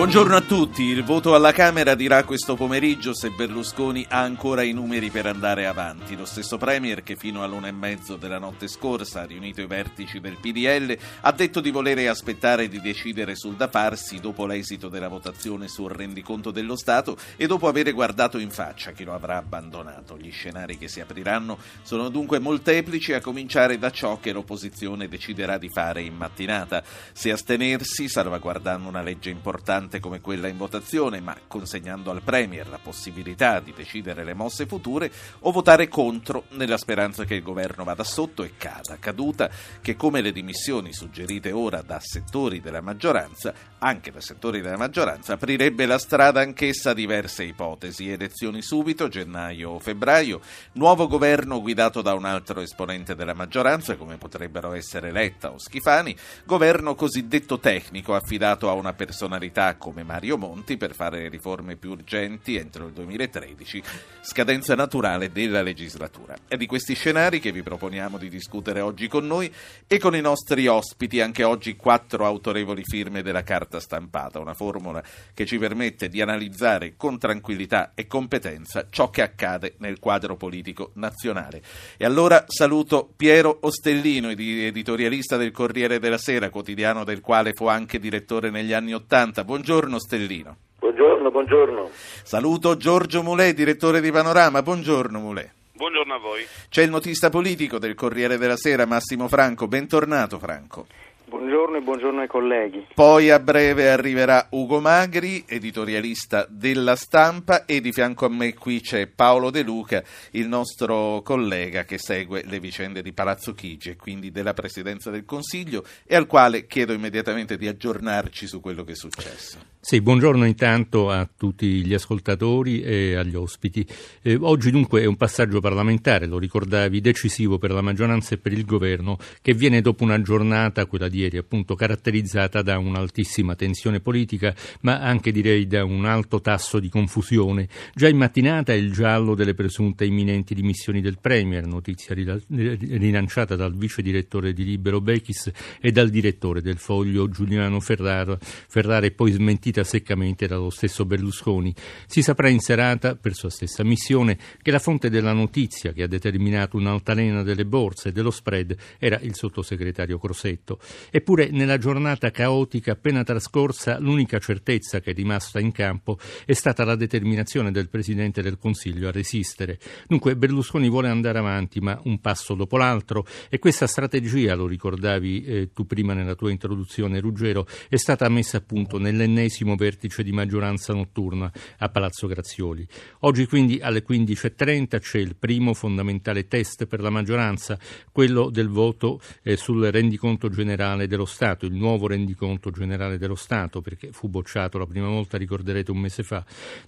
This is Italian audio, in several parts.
Buongiorno a tutti. Il voto alla Camera dirà questo pomeriggio se Berlusconi ha ancora i numeri per andare avanti. Lo stesso Premier che fino all'una e mezzo della notte scorsa ha riunito i vertici del PDL ha detto di volere aspettare di decidere sul da farsi dopo l'esito della votazione sul rendiconto dello Stato e dopo aver guardato in faccia chi lo avrà abbandonato. Gli scenari che si apriranno sono dunque molteplici a cominciare da ciò che l'opposizione deciderà di fare in mattinata. Se astenersi, salvaguardando una legge importante importante come quella in votazione, ma consegnando al Premier la possibilità di decidere le mosse future, o votare contro nella speranza che il governo vada sotto e cada, caduta che come le dimissioni suggerite ora da settori della maggioranza, anche da settori della maggioranza, aprirebbe la strada anch'essa a diverse ipotesi, elezioni subito, gennaio o febbraio, nuovo governo guidato da un altro esponente della maggioranza, come potrebbero essere Letta o Schifani, governo cosiddetto tecnico affidato a una personalità come Mario Monti per fare riforme più urgenti entro il 2013, scadenza naturale della legislatura. È di questi scenari che vi proponiamo di discutere oggi con noi e con i nostri ospiti, anche oggi quattro autorevoli firme della carta stampata, una formula che ci permette di analizzare con tranquillità e competenza ciò che accade nel quadro politico nazionale. E allora saluto Piero Ostellino, editorialista del Corriere della Sera, quotidiano del quale fu anche direttore negli anni Ottanta. Buongiorno Stellino. Buongiorno, buongiorno. Saluto Giorgio Mulè, direttore di Panorama. Buongiorno Mulè. Buongiorno a voi. C'è il notista politico del Corriere della Sera, Massimo Franco. Bentornato Franco. Buongiorno e buongiorno ai colleghi. Poi a breve arriverà Ugo Magri, editorialista della stampa e di fianco a me qui c'è Paolo De Luca, il nostro collega che segue le vicende di Palazzo Chigi e quindi della Presidenza del Consiglio e al quale chiedo immediatamente di aggiornarci su quello che è successo. Sì, buongiorno intanto a tutti gli ascoltatori e agli ospiti. Eh, oggi dunque è un passaggio parlamentare, lo ricordavi, decisivo per la maggioranza e per il governo, che viene dopo una giornata, quella di ieri, appunto caratterizzata da un'altissima tensione politica, ma anche direi da un alto tasso di confusione. Già in mattinata il giallo delle presunte imminenti dimissioni del Premier, notizia rilanciata dal vice direttore di Libero Bechis e dal direttore del Foglio Giuliano Ferrara, Ferrara e poi smentita smentita seccamente dallo stesso Berlusconi. Si saprà in serata, per sua stessa missione, che la fonte della notizia che ha determinato un'altalena delle borse e dello spread era il sottosegretario Crosetto. Eppure nella giornata caotica appena trascorsa l'unica certezza che è rimasta in campo è stata la determinazione del Presidente del Consiglio a resistere. Dunque Berlusconi vuole andare avanti, ma un passo dopo l'altro e questa strategia, lo ricordavi eh, tu prima nella tua introduzione Ruggero, è stata messa a punto nell'ennesimo decimo vertice di maggioranza notturna a Palazzo Grazioli. Oggi quindi alle 15.30 c'è il primo fondamentale test per la maggioranza, quello del voto eh, sul rendiconto generale dello Stato, il nuovo rendiconto generale dello Stato, perché fu bocciato la prima volta, ricorderete, un mese fa.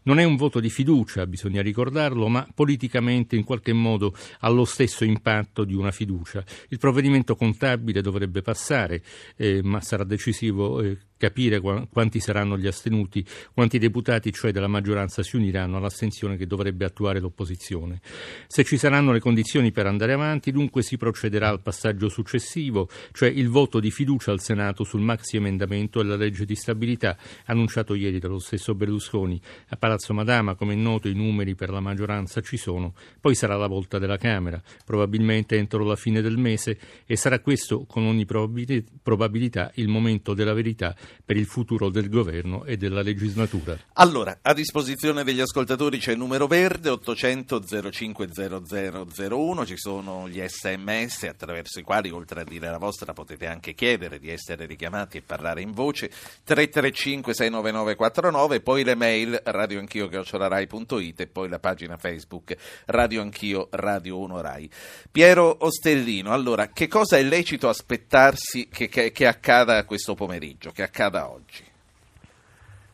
Non è un voto di fiducia, bisogna ricordarlo, ma politicamente in qualche modo ha lo stesso impatto di una fiducia. Il provvedimento contabile dovrebbe passare, eh, ma sarà decisivo eh, capire quanti saranno gli astenuti, quanti deputati, cioè della maggioranza, si uniranno all'astensione che dovrebbe attuare l'opposizione. Se ci saranno le condizioni per andare avanti, dunque si procederà al passaggio successivo, cioè il voto di fiducia al Senato sul maxi emendamento e legge di stabilità, annunciato ieri dallo stesso Berlusconi. A Palazzo Madama, come è noto, i numeri per la maggioranza ci sono, poi sarà la volta della Camera, probabilmente entro la fine del mese, e sarà questo, con ogni probabilità, il momento della verità per il futuro del governo e della legislatura. Allora, a disposizione degli ascoltatori c'è il numero verde 800 05 0001, ci sono gli sms attraverso i quali oltre a dire la vostra potete anche chiedere di essere richiamati e parlare in voce 335 69949, poi le mail radioanchio.it e poi la pagina Facebook Radio Anch'io Radio 1 Rai. Piero Ostellino, allora che cosa è lecito aspettarsi che, che, che accada questo pomeriggio? Che accada oggi?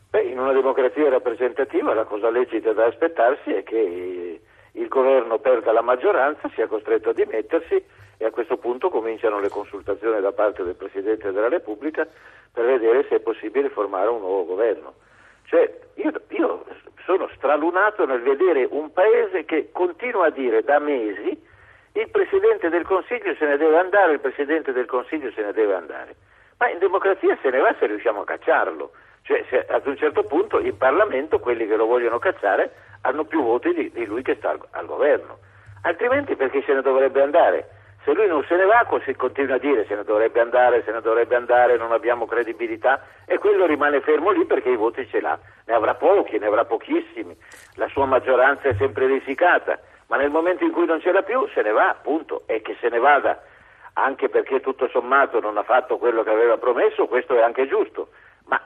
Beh, in una democrazia rappresentativa la cosa lecita da aspettarsi è che il governo perda la maggioranza, sia costretto a dimettersi e a questo punto cominciano le consultazioni da parte del Presidente della Repubblica per vedere se è possibile formare un nuovo governo. Cioè, io, io sono stralunato nel vedere un paese che continua a dire da mesi il Presidente del Consiglio se ne deve andare, il Presidente del Consiglio se ne deve andare. Ma in democrazia se ne va se riusciamo a cacciarlo. Cioè se ad un certo punto in Parlamento quelli che lo vogliono cacciare hanno più voti di, di lui che sta al, al governo. Altrimenti perché se ne dovrebbe andare? Se lui non se ne va, si continua a dire se ne dovrebbe andare, se ne dovrebbe andare, non abbiamo credibilità e quello rimane fermo lì perché i voti ce l'ha. Ne avrà pochi, ne avrà pochissimi, la sua maggioranza è sempre risicata, ma nel momento in cui non ce l'ha più se ne va, appunto, e che se ne vada anche perché tutto sommato non ha fatto quello che aveva promesso, questo è anche giusto, ma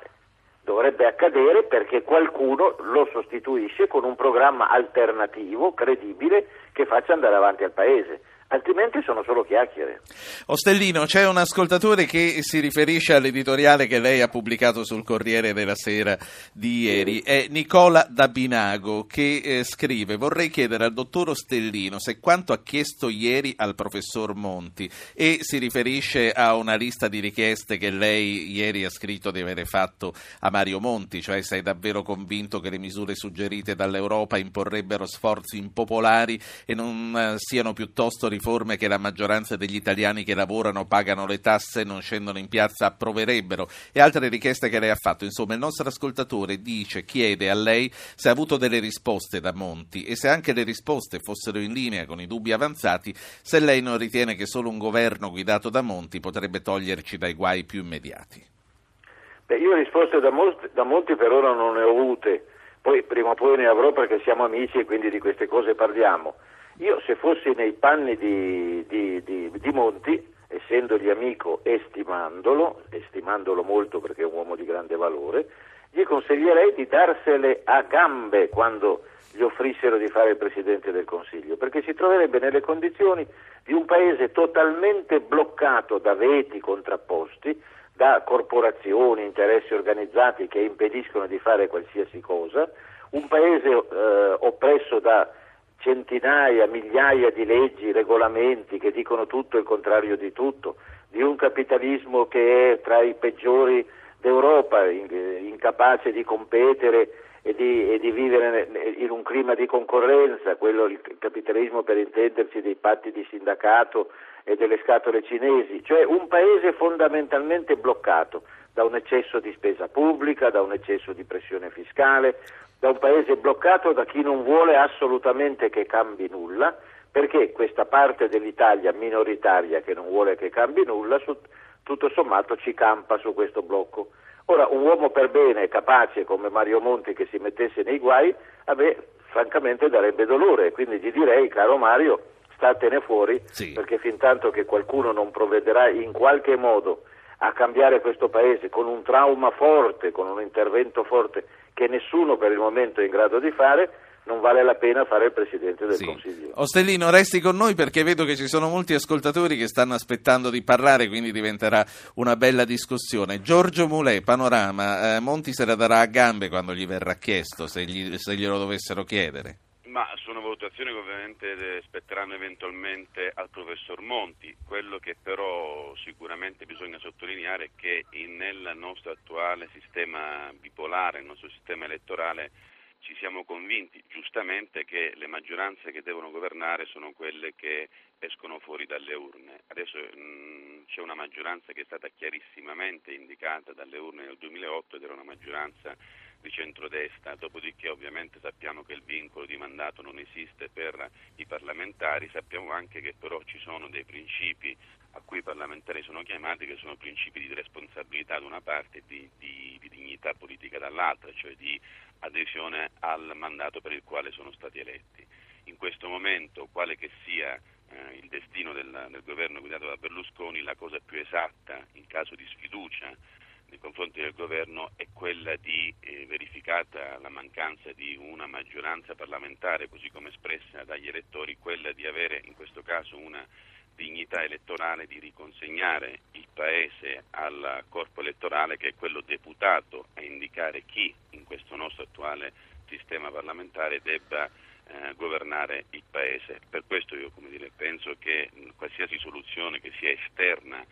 dovrebbe accadere perché qualcuno lo sostituisce con un programma alternativo, credibile, che faccia andare avanti al Paese altrimenti sono solo chiacchiere. Ostellino, c'è un ascoltatore che si riferisce all'editoriale che lei ha pubblicato sul Corriere della Sera di ieri, è Nicola Dabinago che eh, scrive vorrei chiedere al dottor Ostellino se quanto ha chiesto ieri al professor Monti e si riferisce a una lista di richieste che lei ieri ha scritto di avere fatto a Mario Monti, cioè se è davvero convinto che le misure suggerite dall'Europa imporrebbero sforzi impopolari e non eh, siano piuttosto riferite riforme che la maggioranza degli italiani che lavorano, pagano le tasse non scendono in piazza approverebbero e altre richieste che lei ha fatto. Insomma, il nostro ascoltatore dice, chiede a lei se ha avuto delle risposte da Monti e se anche le risposte fossero in linea con i dubbi avanzati, se lei non ritiene che solo un governo guidato da Monti potrebbe toglierci dai guai più immediati. Beh, io risposte da molti, da molti per ora non ne ho avute, poi prima o poi ne avrò perché siamo amici e quindi di queste cose parliamo. Io se fossi nei panni di, di, di, di Monti, essendogli amico e stimandolo, e stimandolo molto perché è un uomo di grande valore, gli consiglierei di darsele a gambe quando gli offrissero di fare il Presidente del Consiglio, perché si troverebbe nelle condizioni di un paese totalmente bloccato da veti contrapposti, da corporazioni, interessi organizzati che impediscono di fare qualsiasi cosa, un paese eh, oppresso da centinaia, migliaia di leggi, regolamenti che dicono tutto il contrario di tutto, di un capitalismo che è tra i peggiori d'Europa, incapace di competere e di, e di, vivere in un clima di concorrenza, quello il capitalismo per intendersi dei patti di sindacato e delle scatole cinesi, cioè un paese fondamentalmente bloccato da un eccesso di spesa pubblica, da un eccesso di pressione fiscale, da un paese bloccato da chi non vuole assolutamente che cambi nulla, perché questa parte dell'Italia minoritaria che non vuole che cambi nulla, su, tutto sommato ci campa su questo blocco. Ora, un uomo per bene, capace come Mario Monti che si mettesse nei guai, a me francamente darebbe dolore, quindi gli direi, caro Mario, statene fuori, sì. perché fin tanto che qualcuno non provvederà in qualche modo a cambiare questo paese con un trauma forte, con un intervento forte che nessuno per il momento è in grado di fare, non vale la pena fare il Presidente del sì. Consiglio. Ostellino, resti con noi perché vedo che ci sono molti ascoltatori che stanno aspettando di parlare, quindi diventerà una bella discussione. Giorgio Mulè, Panorama, eh, Monti se la darà a gambe quando gli verrà chiesto, se, gli, se glielo dovessero chiedere. Ma sono valutazioni che ovviamente spetteranno eventualmente al professor Monti. Quello che però sicuramente bisogna sottolineare è che nel nostro attuale sistema bipolare, nel nostro sistema elettorale, ci siamo convinti giustamente che le maggioranze che devono governare sono quelle che escono fuori dalle urne. Adesso mh, mm, c'è una maggioranza che è stata chiarissimamente indicata dalle urne nel 2008 ed era una maggioranza di centrodestra, dopodiché ovviamente sappiamo che il vincolo di mandato non esiste per i parlamentari, sappiamo anche che però ci sono dei principi a cui i parlamentari sono chiamati che sono principi di responsabilità da una parte e di, di, di dignità politica dall'altra, cioè di adesione al mandato per il quale sono stati eletti. In questo momento, quale che sia eh, il destino del, del governo guidato da Berlusconi, la cosa più esatta in caso di sfiducia nei confronti del governo è quella di, eh, verificata la mancanza di una maggioranza parlamentare così come espressa dagli elettori, quella di avere in questo caso una dignità elettorale di riconsegnare il Paese al corpo elettorale che è quello deputato a indicare chi in questo nostro attuale sistema parlamentare debba eh, governare il Paese. Per questo io dire, penso che qualsiasi soluzione che sia esterna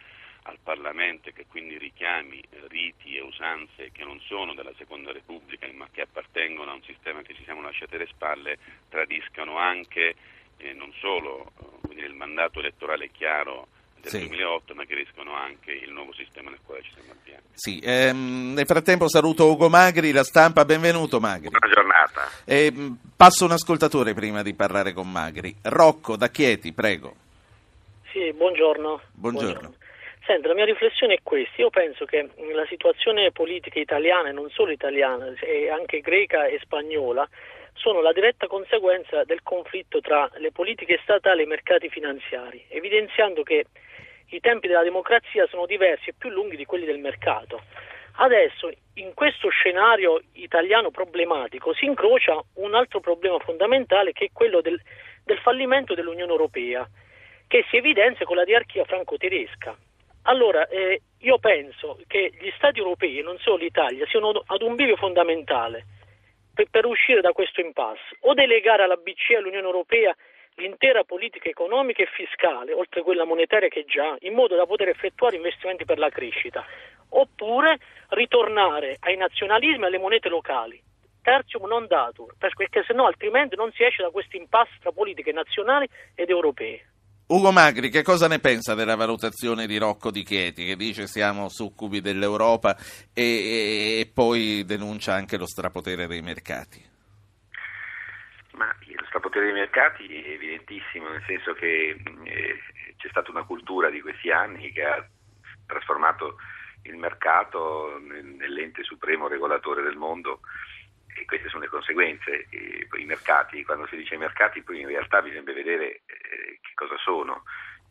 al Parlamento e che quindi richiami riti e usanze che non sono della Seconda Repubblica ma che appartengono a un sistema che ci siamo lasciati alle spalle tradiscano anche eh, non solo eh, il mandato elettorale chiaro del sì. 2008 ma che riscono anche il nuovo sistema nel quale ci stiamo avviando. Sì, ehm, nel frattempo saluto Ugo Magri, la stampa, benvenuto Magri. Buona giornata. Eh, passo un ascoltatore prima di parlare con Magri. Rocco da Chieti, prego. Sì, buongiorno. Buongiorno. buongiorno. Senta, la mia riflessione è questa. Io penso che la situazione politica italiana, e non solo italiana, anche greca e spagnola, sono la diretta conseguenza del conflitto tra le politiche statali e i mercati finanziari, evidenziando che i tempi della democrazia sono diversi e più lunghi di quelli del mercato. Adesso, in questo scenario italiano problematico, si incrocia un altro problema fondamentale che è quello del, del fallimento dell'Unione Europea, che si evidenzia con la diarchia franco-tedesca. Allora, eh, io penso che gli Stati europei, non solo l'Italia, siano ad un bivio fondamentale per, per uscire da questo impasse, o delegare alla BCE e all'Unione Europea l'intera politica economica e fiscale, oltre a quella monetaria che già, in modo da poter effettuare investimenti per la crescita, oppure ritornare ai nazionalismi e alle monete locali. Tertium non datur, perché se no altrimenti non si esce da questo impasse tra politiche nazionali ed europee. Ugo Magri, che cosa ne pensa della valutazione di Rocco Di Chieti che dice siamo succubi dell'Europa e, e, e poi denuncia anche lo strapotere dei mercati? Ma lo strapotere dei mercati è evidentissimo, nel senso che eh, c'è stata una cultura di questi anni che ha trasformato il mercato nell'ente supremo regolatore del mondo e queste sono le conseguenze. I mercati, quando si dice mercati, poi in realtà bisogna vedere eh, che cosa sono.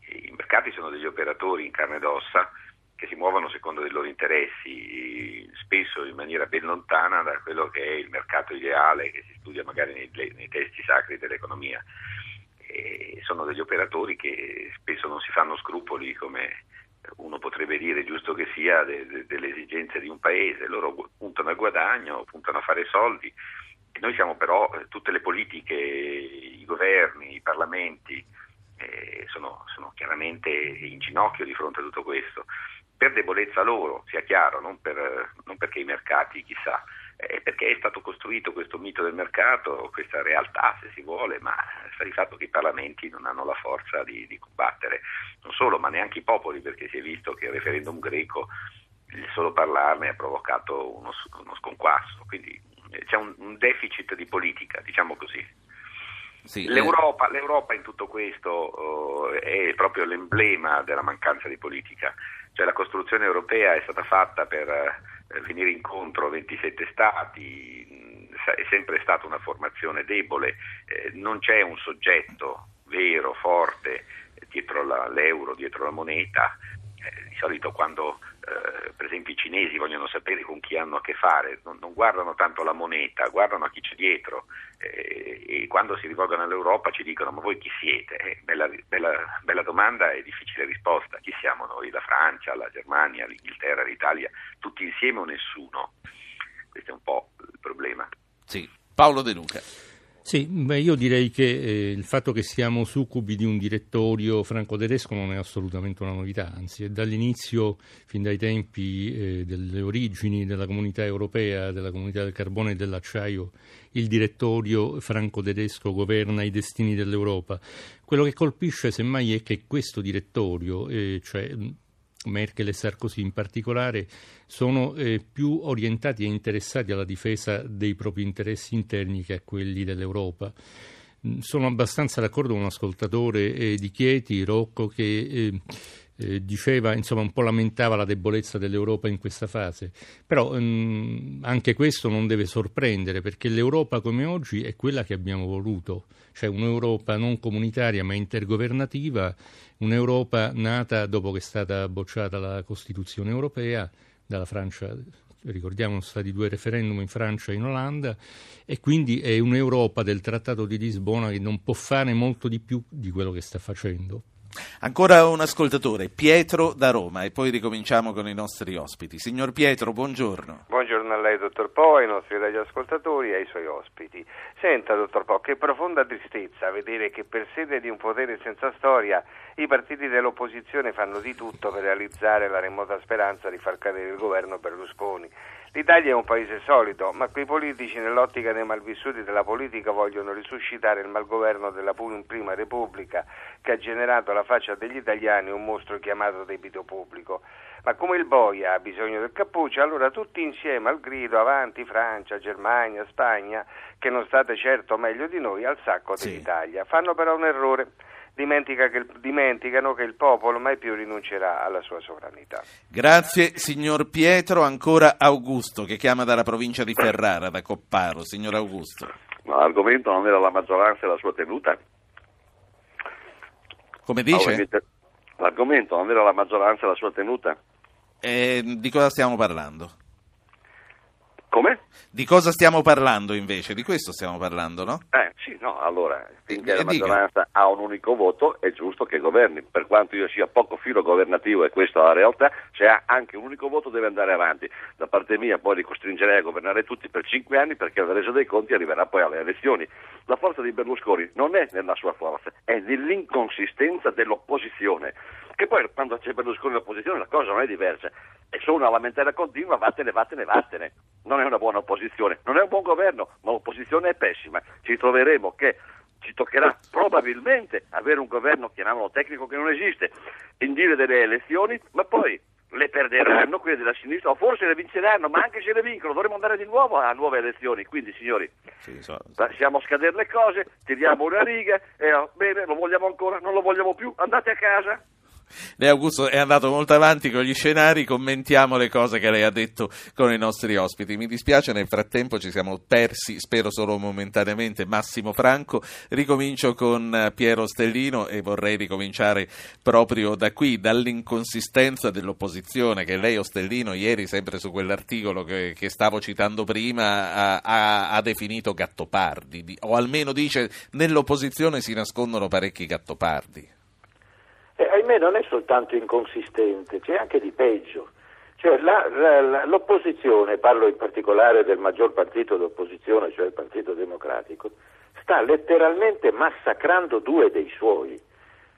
I mercati sono degli operatori in carne ed ossa che si muovono secondo dei loro interessi, spesso in maniera ben lontana da quello che è il mercato ideale che si studia magari nei, nei testi sacri dell'economia. E sono degli operatori che spesso non si fanno scrupoli come uno potrebbe dire giusto che sia de, de, delle esigenze di un paese, loro puntano al guadagno, puntano a fare soldi. Noi siamo però, eh, tutte le politiche, i governi, i parlamenti eh, sono, sono, chiaramente in ginocchio di fronte a tutto questo, per debolezza loro, sia chiaro, non, per, non perché i mercati chissà, eh, perché è stato costruito questo mito del mercato, questa realtà se si vuole, ma sta di fatto che i parlamenti non hanno la forza di, di combattere, non solo, ma neanche i popoli, perché si è visto che il referendum greco, il solo parlarne ha provocato uno, uno sconquasso, quindi eh, c'è un, un, deficit di politica, diciamo così. Sì, eh. L'Europa, eh... l'Europa, in tutto questo uh, è proprio l'emblema della mancanza di politica, cioè la costruzione europea è stata fatta per uh, venire incontro a 27 stati, è sempre stata una formazione debole, eh, non c'è un soggetto vero, forte, dietro la, l'euro, dietro la moneta. Eh, di solito quando eh, per esempio i cinesi vogliono sapere con chi hanno a che fare, non, non guardano tanto la moneta, guardano a chi c'è dietro eh, e quando si rivolgono all'Europa ci dicono ma voi chi siete? Eh, bella, bella, bella, domanda e difficile risposta, chi siamo noi? La Francia, la Germania, l'Inghilterra, l'Italia, tutti insieme o nessuno? Questo è un po' il problema. Sì, Paolo De Luca. Sì, beh, io direi che eh, il fatto che siamo succubi di un direttorio franco-tedesco non è assolutamente una novità, anzi è dall'inizio, fin dai tempi eh, delle origini della comunità europea, della comunità del carbone e dell'acciaio, il direttorio franco-tedesco governa i destini dell'Europa. Quello che colpisce semmai è che questo direttorio, eh, cioè Merkel e Sarkozy in particolare, sono eh, più orientati e interessati alla difesa dei propri interessi interni che a quelli dell'Europa. Sono abbastanza d'accordo con un ascoltatore eh, di Chieti, Rocco, che eh, eh, diceva, insomma, un po' lamentava la debolezza dell'Europa in questa fase. Però ehm, anche questo non deve sorprendere, perché l'Europa come oggi è quella che abbiamo voluto, cioè un'Europa non comunitaria ma intergovernativa, un'Europa nata dopo che è stata bocciata la Costituzione europea dalla Francia ricordiamo sono stati due referendum in Francia e in Olanda e quindi è un'Europa del Trattato di Lisbona che non può fare molto di più di quello che sta facendo Ancora un ascoltatore, Pietro da Roma, e poi ricominciamo con i nostri ospiti. Signor Pietro, buongiorno. Buongiorno a lei, dottor Po, ai nostri radioascoltatori e ai suoi ospiti. Senta, dottor Po, che profonda tristezza vedere che per sede di un potere senza storia i partiti dell'opposizione fanno di tutto per realizzare la remota speranza di far cadere il governo Berlusconi. L'Italia è un paese solido, ma quei politici nell'ottica dei malvissuti della politica vogliono risuscitare il malgoverno della prima Repubblica che ha generato alla faccia degli italiani un mostro chiamato debito pubblico. Ma come il boia ha bisogno del cappuccio, allora tutti insieme al grido avanti Francia, Germania, Spagna, che non state certo meglio di noi, al sacco Sì. dell'Italia. Fanno però un errore. Dimentica che dimenticano che il popolo mai più rinuncerà alla sua sovranità. Grazie, signor Pietro. Ancora Augusto, che chiama dalla provincia di Ferrara, da Copparo. Signor Augusto. Ma l'argomento non era la maggioranza e la sua tenuta? Come dice? L'argomento non era la maggioranza e la sua tenuta? Eh, di cosa stiamo parlando? Come? Di cosa stiamo parlando invece? Di questo stiamo parlando, no? Eh sì, no, allora, finché Eh, la dica. maggioranza ha un unico voto è giusto che governi, per quanto io sia poco filo governativo e questa è la realtà, se ha anche un unico voto deve andare avanti. Da parte mia poi li costringerei a governare tutti per cinque anni perché la resa dei conti arriverà poi alle elezioni. La forza di Berlusconi non è nella sua forza, è nell'inconsistenza dell'opposizione. Che poi quando c'è Berlusconi all'opposizione la cosa non è diversa, è solo una lamentela continua, vattene, vattene, vattene. Non è una buona opposizione, non è un buon governo, ma l'opposizione è pessima. Ci troveremo che ci toccherà probabilmente avere un governo, chiamiamolo tecnico, che non esiste, indire delle elezioni, ma poi le perderanno quelle della sinistra, o forse le vinceranno, ma anche se le vincono dovremo andare di nuovo a nuove elezioni. Quindi, signori, Sì, so- lasciamo scadere le cose, tiriamo una riga e oh, bene, lo vogliamo ancora, non lo vogliamo più, andate a casa. Lei Augusto è andato molto avanti con gli scenari, commentiamo le cose che lei ha detto con i nostri ospiti. Mi dispiace, nel frattempo ci siamo persi, spero solo momentaneamente, Massimo Franco. Ricomincio con eh, Piero Stellino e vorrei ricominciare proprio da qui, dall'inconsistenza dell'opposizione che lei, Ostellino, ieri, sempre su quell'articolo che, che stavo citando prima, ha, ha- definito gattopardi, di- o almeno dice nell'opposizione si nascondono parecchi gattopardi. E, ahimè non è soltanto inconsistente, c'è anche di peggio. Cioè, la- la- la- l'opposizione, parlo in particolare del maggior partito d'opposizione, cioè il Partito Democratico, sta letteralmente massacrando due dei suoi.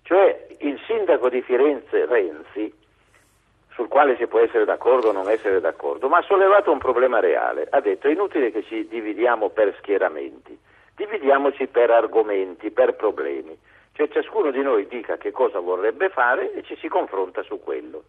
Cioè il sindaco di Firenze, Renzi, sul quale si può essere d'accordo o non essere d'accordo, ma ha sollevato un problema reale. Ha detto è inutile che ci dividiamo per schieramenti, dividiamoci per argomenti, per problemi. Cioè ciascuno di noi dica che cosa vorrebbe fare e ci si confronta su quello.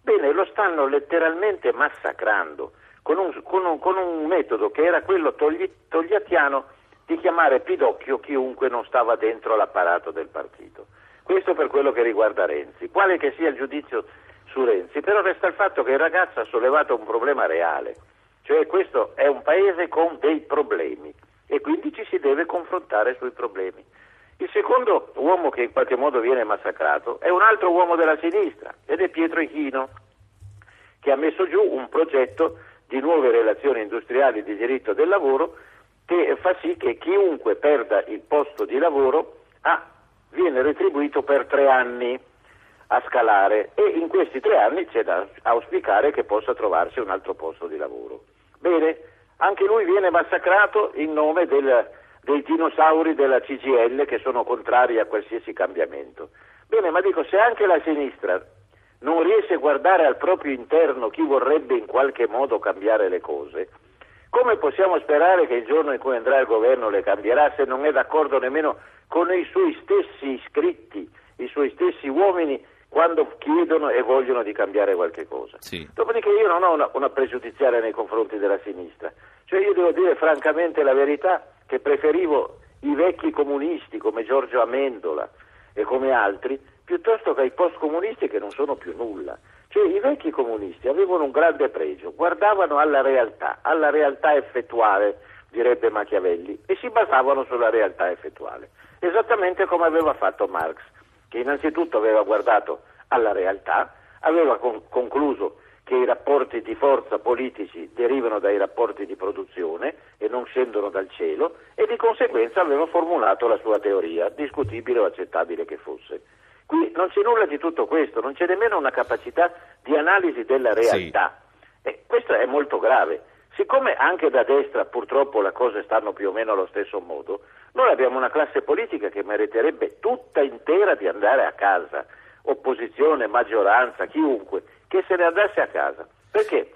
Bene, lo stanno letteralmente massacrando con un, con un- con un metodo che era quello togli- togliattiano di chiamare pidocchio chiunque non stava dentro l'apparato del partito. Questo per quello che riguarda Renzi. Quale che sia il giudizio su Renzi, però resta il fatto che il ragazzo ha sollevato un problema reale, cioè questo è un paese con dei problemi e quindi ci si deve confrontare sui problemi. Il secondo uomo che in qualche modo viene massacrato è un altro uomo della sinistra ed è Pietro Ichino che ha messo giù un progetto di nuove relazioni industriali di diritto del lavoro che fa sì che chiunque perda il posto di lavoro ah, viene retribuito per tre anni a scalare e in questi tre anni c'è da auspicare che possa trovarsi un altro posto di lavoro. Bene, anche lui viene massacrato in nome del- dei dinosauri della CGL che sono contrari a qualsiasi cambiamento. Bene, ma dico, se anche la sinistra non riesce a guardare al proprio interno chi vorrebbe in qualche modo cambiare le cose, come possiamo sperare che il giorno in cui andrà il governo le cambierà se non è d'accordo nemmeno con i suoi stessi iscritti, i suoi stessi uomini quando chiedono e vogliono di cambiare qualche cosa? Sì. Dopodiché io non ho una, una pregiudiziale nei confronti della sinistra, cioè io devo dire francamente la verità che preferivo i vecchi comunisti come Giorgio Amendola e come altri piuttosto che ai post-comunisti che non sono più nulla. Cioè i vecchi comunisti avevano un grande pregio, guardavano alla realtà, alla realtà effettuale, direbbe Machiavelli, e si basavano sulla realtà effettuale, esattamente come aveva fatto Marx, che innanzitutto aveva guardato alla realtà, aveva con- concluso che i rapporti di forza politici derivano dai rapporti di produzione e non scendono dal cielo e di conseguenza aveva formulato la sua teoria, discutibile o accettabile che fosse. Qui non c'è nulla di tutto questo, non c'è nemmeno una capacità di analisi della realtà. Sì. E questo è molto grave. Siccome anche da destra purtroppo le cose stanno più o meno allo stesso modo, noi abbiamo una classe politica che meriterebbe tutta intera di andare a casa, opposizione, maggioranza, chiunque, che se ne andasse a casa. Perché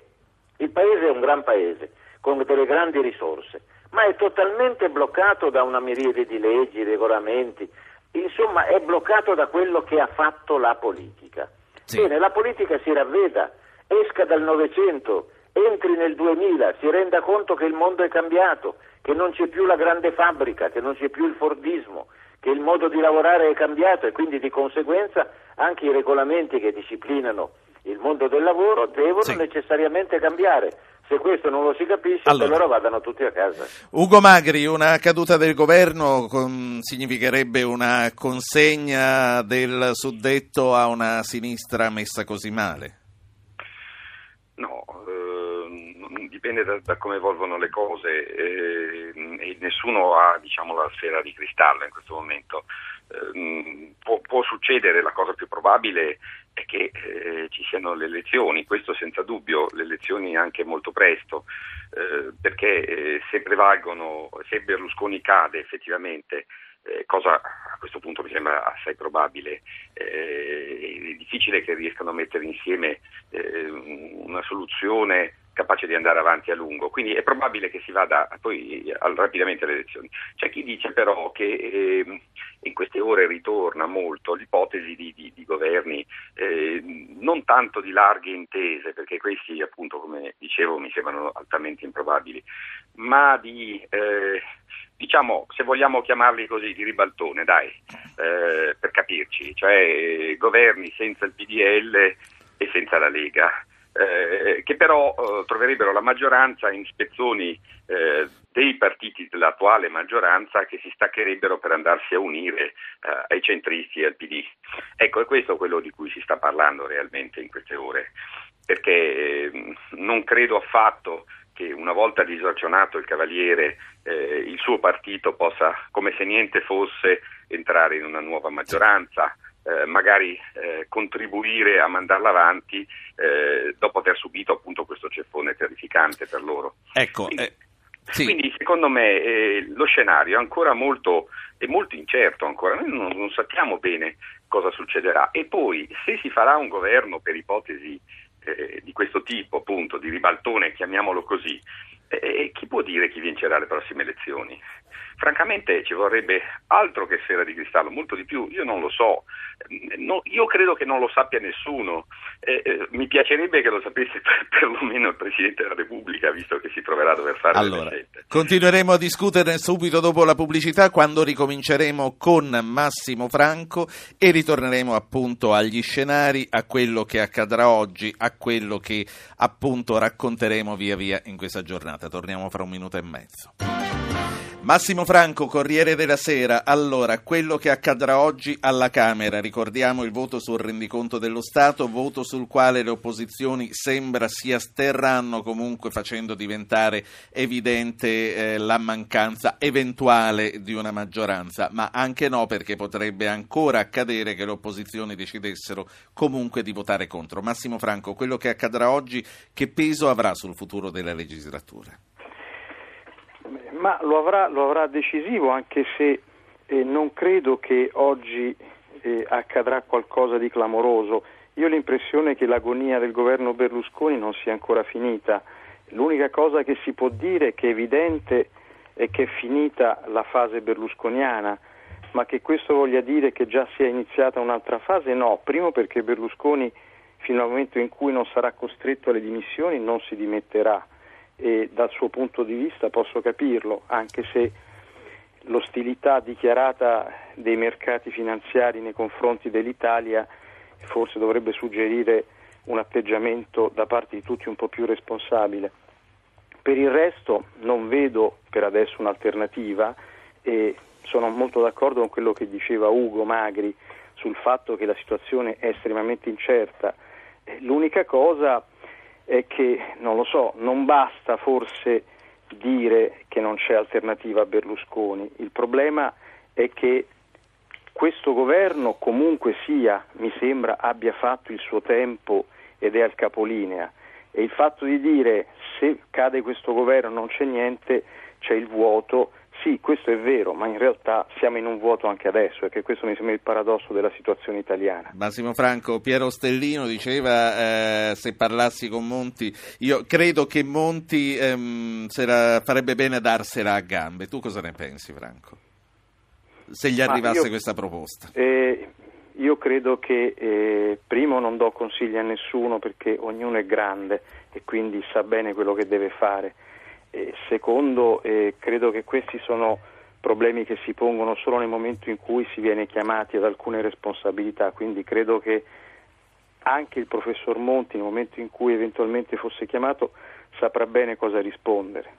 il paese è un gran paese, con delle grandi risorse, ma è totalmente bloccato da una miriade di leggi, regolamenti, insomma è bloccato da quello che ha fatto la politica. Sì. Bene, la politica si ravveda, esca dal Novecento, entri nel 2000, si renda conto che il mondo è cambiato, che non c'è più la grande fabbrica, che non c'è più il Fordismo, che il modo di lavorare è cambiato e quindi di conseguenza anche i regolamenti che disciplinano il mondo del lavoro devono sì. necessariamente cambiare. Se questo non lo si capisce, allora, allora vadano tutti a casa. Ugo Magri, una caduta del governo con, significherebbe una consegna del suddetto a una sinistra messa così male? No, eh, dipende da, da, come evolvono le cose eh, e nessuno ha diciamo, la sfera di cristallo in questo momento. Eh, può, può, succedere, la cosa più probabile è che eh, ci siano le elezioni, questo senza dubbio, le elezioni anche molto presto, eh, perché eh, se prevalgono, se Berlusconi cade effettivamente, eh, cosa a questo punto mi sembra assai probabile, eh, è difficile che riescano a mettere insieme eh, una soluzione capace di andare avanti a lungo, quindi è probabile che si vada poi rapidamente alle elezioni. C'è chi dice però che eh, in queste ore ritorna molto l'ipotesi di, di, di governi eh, non tanto di larghe intese, perché questi appunto come dicevo mi sembrano altamente improbabili, ma di eh, diciamo, se vogliamo chiamarli così, di ribaltone, dai, eh, per capirci, cioè governi senza il PDL e senza la Lega eh, che però eh, troverebbero la maggioranza in spezzoni eh, dei partiti dell'attuale maggioranza che si staccherebbero per andarsi a unire eh, ai centristi e al PD. Ecco, è questo quello di cui si sta parlando realmente in queste ore, perché ehm, non credo affatto che una volta disazionato il Cavaliere eh, il suo partito possa, come se niente fosse, entrare in una nuova maggioranza eh, magari eh, contribuire a mandarla avanti eh, dopo aver subito appunto questo ceffone terrificante per loro. Ecco, quindi, eh, sì. quindi secondo me eh, lo scenario è ancora molto, è molto incerto, ancora. noi non, non sappiamo bene cosa succederà e poi se si farà un governo per ipotesi eh, di questo tipo, appunto, di ribaltone, chiamiamolo così, eh, chi può dire chi vincerà le prossime elezioni? Francamente ci vorrebbe altro che sfera di cristallo, molto di più, io non lo so, no, io credo che non lo sappia nessuno, eh, eh, mi piacerebbe che lo sapesse per, perlomeno il Presidente della Repubblica, visto che si troverà a dover fare allora. Continueremo a discuterne subito dopo la pubblicità, quando ricominceremo con Massimo Franco e ritorneremo appunto agli scenari, a quello che accadrà oggi, a quello che appunto racconteremo via via in questa giornata. Torniamo fra un minuto e mezzo. Massimo Franco, Corriere della Sera. Allora, quello che accadrà oggi alla Camera, ricordiamo il voto sul rendiconto dello Stato, voto sul quale le opposizioni sembra si asterranno comunque facendo diventare evidente eh, la mancanza eventuale di una maggioranza, ma anche no perché potrebbe ancora accadere che le opposizioni decidessero comunque di votare contro. Massimo Franco, quello che accadrà oggi che peso avrà sul futuro della legislatura? Ma lo avrà, lo avrà decisivo anche se eh, non credo che oggi eh, accadrà qualcosa di clamoroso. Io ho l'impressione che l'agonia del governo Berlusconi non sia ancora finita. L'unica cosa che si può dire che è evidente è che è finita la fase berlusconiana, ma che questo voglia dire che già sia iniziata un'altra fase? No, primo perché Berlusconi fino al momento in cui non sarà costretto alle dimissioni non si dimetterà e dal suo punto di vista posso capirlo, anche se l'ostilità dichiarata dei mercati finanziari nei confronti dell'Italia forse dovrebbe suggerire un atteggiamento da parte di tutti un po' più responsabile. Per il resto non vedo per adesso un'alternativa e sono molto d'accordo con quello che diceva Ugo Magri sul fatto che la situazione è estremamente incerta. L'unica cosa è che, non lo so, non basta forse dire che non c'è alternativa a Berlusconi, il problema è che questo governo comunque sia, mi sembra, abbia fatto il suo tempo ed è al capolinea. E il fatto di dire se cade questo governo non c'è niente, c'è il vuoto, sì, questo è vero, ma in realtà siamo in un vuoto anche adesso, e che questo mi sembra il paradosso della situazione italiana. Massimo Franco, Piero Stellino diceva eh, se parlassi con Monti, io credo che Monti ehm, la, farebbe bene a darsela a gambe. Tu cosa ne pensi, Franco? Se gli arrivasse io, questa proposta. Eh, io credo che eh, primo non do consigli a nessuno perché ognuno è grande e quindi sa bene quello che deve fare. E secondo, eh, credo che questi sono problemi che si pongono solo nel momento in cui si viene chiamati ad alcune responsabilità, quindi credo che anche il professor Monti nel momento in cui eventualmente fosse chiamato saprà bene cosa rispondere.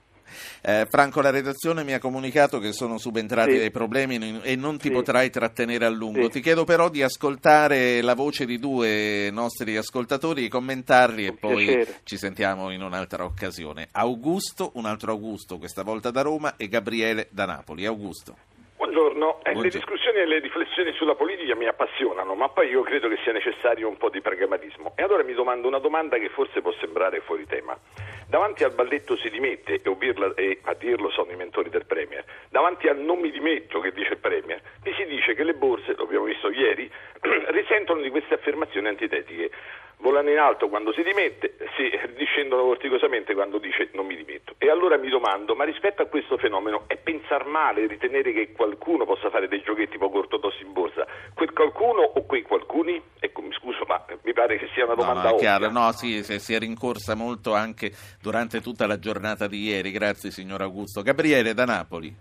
Eh, Franco, la redazione mi ha comunicato che sono subentrati sì. dei problemi e non ti sì. potrai trattenere a lungo. Sì. Ti chiedo però di ascoltare la voce di due nostri ascoltatori, commentarli e poi piacere. ci sentiamo in un'altra occasione. Augusto, un altro Augusto, questa volta da Roma, e Gabriele da Napoli. Augusto. Buongiorno. Eh, le discussioni e le riflessioni sulla politica mi appassionano, ma poi io credo che sia necessario un po' di pragmatismo. E allora mi domando una domanda che forse può sembrare fuori tema. Davanti al balletto si dimette, e, e a dirlo sono i mentori del Premier, davanti al non mi dimetto che dice il Premier, mi si dice che le borse, lo abbiamo visto ieri, risentono di queste affermazioni antitetiche volano in alto quando si dimette, si discendono vorticosamente quando dice non mi dimetto. E allora mi domando, ma rispetto a questo fenomeno è pensar male ritenere che qualcuno possa fare dei giochetti poco ortodossi in borsa? Quel qualcuno o quei qualcuni? Ecco, mi scuso, ma mi pare che sia una domanda no, no, chiaro, no, sì, si è rincorsa molto anche durante tutta la giornata di ieri. Grazie signor Augusto. Gabriele da Napoli.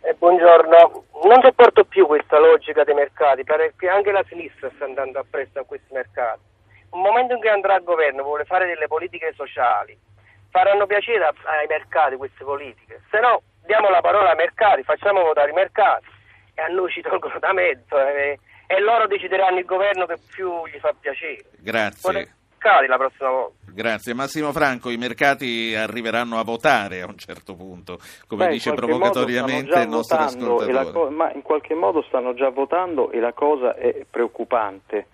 Eh, buongiorno, non sopporto più questa logica dei mercati, perché anche la sinistra sta andando appresso a questi mercati un momento in cui andrà al governo vuole fare delle politiche sociali, faranno piacere ai mercati queste politiche, se no diamo la parola ai mercati, facciamo votare i mercati e a noi ci tolgono da mezzo e, e loro decideranno il governo che più gli fa piacere. Grazie. La prossima volta. Grazie. Massimo Franco, i mercati arriveranno a votare a un certo punto, come Beh, dice provocatoriamente il nostro ascoltatore. Co- ma in qualche modo stanno già votando e la cosa è preoccupante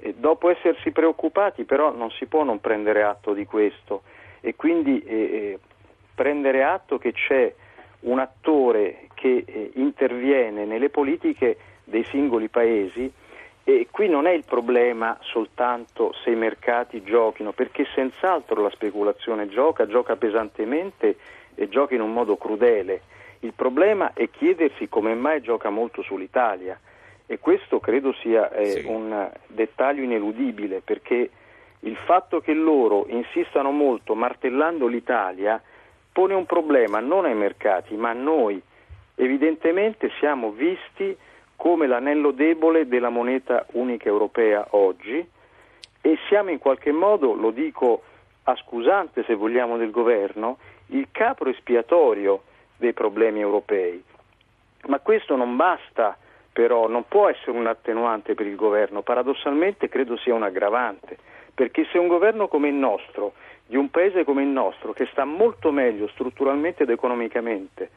e dopo essersi preoccupati però non si può non prendere atto di questo e quindi eh, eh, prendere atto che c'è un attore che eh, interviene nelle politiche dei singoli paesi e qui non è il problema soltanto se i mercati giochino, perché senz'altro la speculazione gioca, gioca pesantemente e gioca in un modo crudele. Il problema è chiedersi come mai gioca molto sull'Italia e questo credo sia eh, sì. un dettaglio ineludibile perché il fatto che loro insistano molto martellando l'Italia pone un problema non ai mercati ma a noi. Evidentemente siamo visti come l'anello debole della moneta unica europea oggi e siamo in qualche modo, lo dico a scusante se vogliamo del governo, il capro espiatorio dei problemi europei. Ma questo non basta però non può essere un attenuante per il governo, paradossalmente credo sia un aggravante, perché se un governo come il nostro, di un paese come il nostro, che sta molto meglio strutturalmente ed economicamente,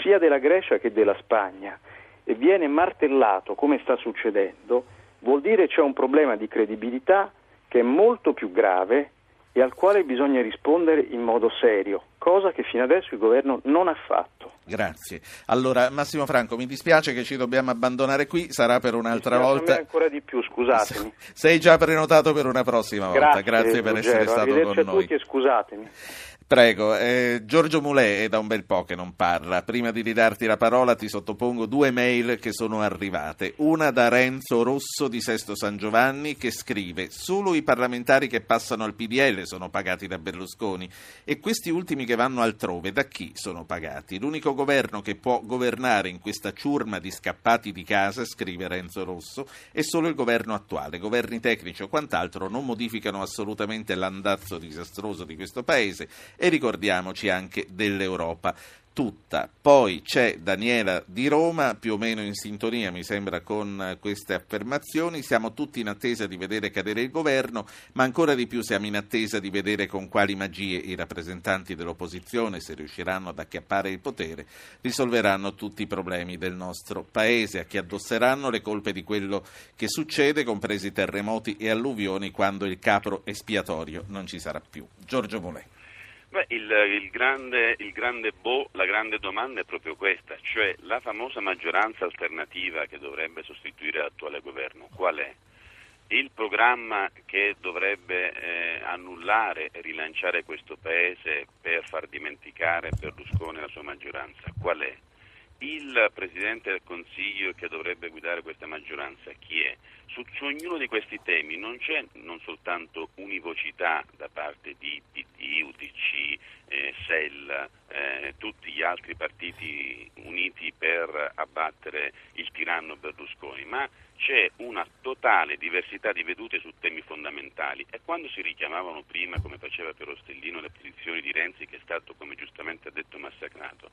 sia della Grecia che della Spagna, e viene martellato come sta succedendo, vuol dire c'è un problema di credibilità che è molto più grave e al quale bisogna rispondere in modo serio, cosa che fino adesso il governo non ha fatto. Grazie. Allora, Massimo Franco, mi dispiace che ci dobbiamo abbandonare qui, sarà per un'altra volta. ancora di più, scusatemi. Sei già prenotato per una prossima volta. Grazie, Grazie per Ruggero. essere stato con noi. a tutti e scusatemi. Prego, eh, Giorgio Mulè è da un bel po' che non parla. Prima di ridarti la parola ti sottopongo due mail che sono arrivate. Una da Renzo Rosso di Sesto San Giovanni che scrive Solo i parlamentari che passano al PDL sono pagati da Berlusconi e questi ultimi che vanno altrove da chi sono pagati? L'unico governo che può governare in questa ciurma di scappati di casa, scrive Renzo Rosso, è solo il governo attuale. Governi tecnici o quant'altro non modificano assolutamente l'andazzo disastroso di questo paese e ricordiamoci anche dell'Europa. tutta. Poi c'è Daniela di Roma, più o meno in sintonia mi sembra con queste affermazioni. Siamo tutti in attesa di vedere cadere il governo, ma ancora di più siamo in attesa di vedere con quali magie i rappresentanti dell'opposizione, se riusciranno ad acchiappare il potere, risolveranno tutti i problemi del nostro paese, a chi addosseranno le colpe di quello che succede, compresi terremoti e alluvioni, quando il capro espiatorio non ci sarà più. Giorgio Molè. Il, il, grande, il grande boh, la grande domanda è proprio questa, cioè la famosa maggioranza alternativa che dovrebbe sostituire l'attuale governo, qual è? Il programma che dovrebbe eh, annullare e rilanciare questo Paese per far dimenticare Berlusconi e la sua maggioranza, qual è? Il Presidente del Consiglio che dovrebbe guidare questa maggioranza chi è? Su, su, ognuno di questi temi non c'è non soltanto univocità da parte di PD, UDC, eh, SEL, eh, tutti gli altri partiti uniti per abbattere il tiranno Berlusconi, ma c'è una totale diversità di vedute su temi fondamentali e quando si richiamavano prima, come faceva per Ostellino, le posizioni di Renzi che è stato, come giustamente ha detto, massacrato,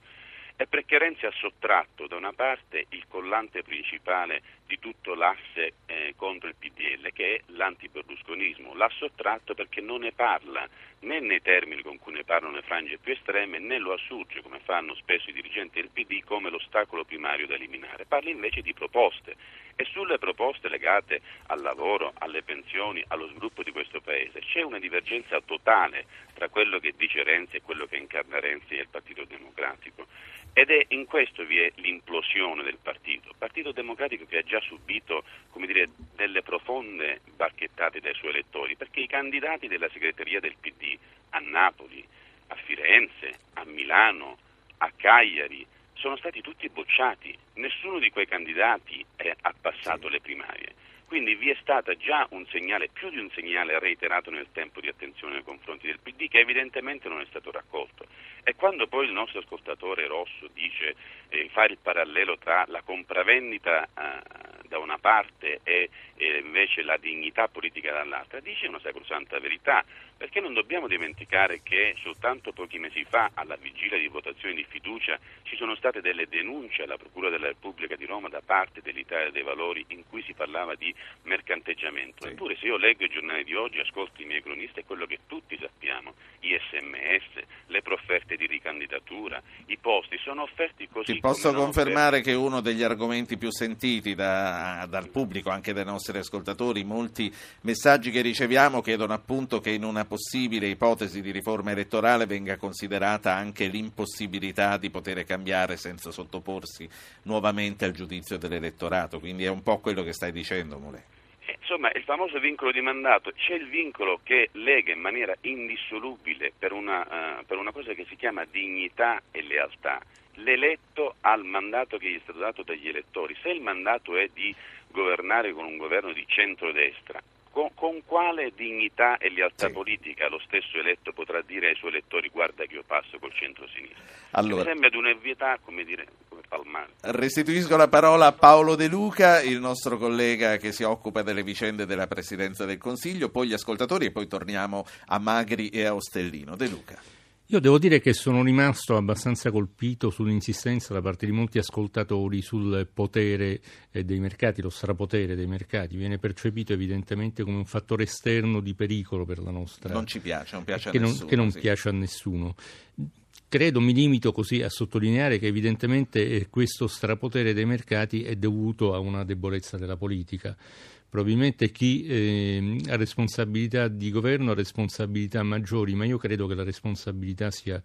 è perché Renzi ha sottratto da una parte il collante principale di tutto l'asse eh, contro il PDL, che è l'antiberlusconismo. L'ha sottratto perché non ne parla né nei termini con cui ne parlano le frange più estreme, né lo assurge, come fanno spesso i dirigenti del PD, come l'ostacolo primario da eliminare. Parla invece di proposte e sulle proposte legate al lavoro, alle pensioni, allo sviluppo di questo Paese c'è una divergenza totale tra quello che dice Renzi e quello che incarna Renzi e il Partito Democratico. Ed è in questo vi è l'implosione del partito, Partito Democratico che ha già subito dire, delle profonde barchettate dai suoi elettori, perché i candidati della segreteria del PD a Napoli, a Firenze, a Milano, a Cagliari, sono stati tutti bocciati, nessuno di quei candidati ha passato le primarie. Quindi vi è stato già un segnale, più di un segnale reiterato nel tempo di attenzione nei confronti del PD che evidentemente non è stato raccolto. E quando poi il nostro ascoltatore Rosso dice eh, fa il parallelo tra la compravendita eh, da una parte e, e, invece la dignità politica dall'altra, dice una sacrosanta verità, perché non dobbiamo dimenticare che soltanto pochi mesi fa, alla vigilia di votazioni di fiducia, ci sono state delle denunce alla Procura della Repubblica di Roma da parte dell'Italia dei Valori in cui si parlava di mercanteggiamento. Eppure se io leggo i giornali di oggi, ascolto i miei cronisti, è quello che tutti sappiamo, gli sms, le profferte di ricandidatura, i posti sono offerti così. Ti posso confermare offerti. che uno degli argomenti più sentiti da, dal pubblico, anche dai nostri ascoltatori, molti messaggi che riceviamo chiedono appunto che in una possibile ipotesi di riforma elettorale venga considerata anche l'impossibilità di poter cambiare senza sottoporsi nuovamente al giudizio dell'elettorato, quindi è un po' quello che stai dicendo Mulè. Insomma, il famoso vincolo di mandato, c'è il vincolo che lega in maniera indissolubile per una, uh, per una cosa che si chiama dignità e lealtà l'eletto al mandato che gli è stato dato dagli elettori. Se il mandato è di governare con un governo di centrodestra, con, con, quale dignità e lealtà sì. politica lo stesso eletto potrà dire ai suoi elettori guarda che io passo col centro-sinistra? Allora, Mi sembra di un'evvietà, come dire, come palmare. Restituisco la parola a Paolo De Luca, il nostro collega che si occupa delle vicende della Presidenza del Consiglio, poi gli ascoltatori e poi torniamo a Magri e a Ostellino. De Luca. Io devo dire che sono rimasto abbastanza colpito sull'insistenza da parte di molti ascoltatori sul potere eh, dei mercati, lo strapotere dei mercati. Viene percepito evidentemente come un fattore esterno di pericolo per la nostra. Non ci piace, non piace a che nessuno. Non, che non sì. piace a nessuno. Credo, mi limito così a sottolineare che evidentemente eh, questo strapotere dei mercati è dovuto a una debolezza della politica probabilmente chi eh, ha responsabilità di governo ha responsabilità maggiori, ma io credo che la responsabilità sia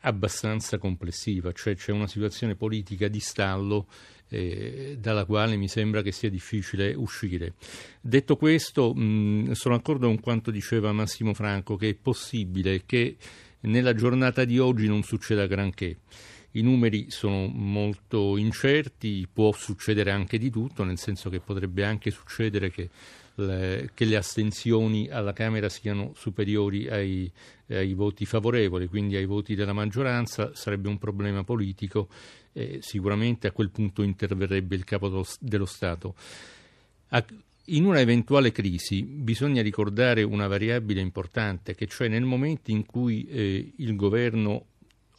abbastanza complessiva, cioè c'è una situazione politica di stallo eh, dalla quale mi sembra che sia difficile uscire. Detto questo, mh, sono d'accordo con quanto diceva Massimo Franco, che è possibile che nella giornata di oggi non succeda granché. I numeri sono molto incerti, può succedere anche di tutto, nel senso che potrebbe anche succedere che le, che le astensioni alla Camera siano superiori ai, ai, voti favorevoli, quindi ai voti della maggioranza, sarebbe un problema politico e sicuramente a quel punto interverrebbe il capo dello, Stato. A, in una eventuale crisi bisogna ricordare una variabile importante, che cioè nel momento in cui eh, il governo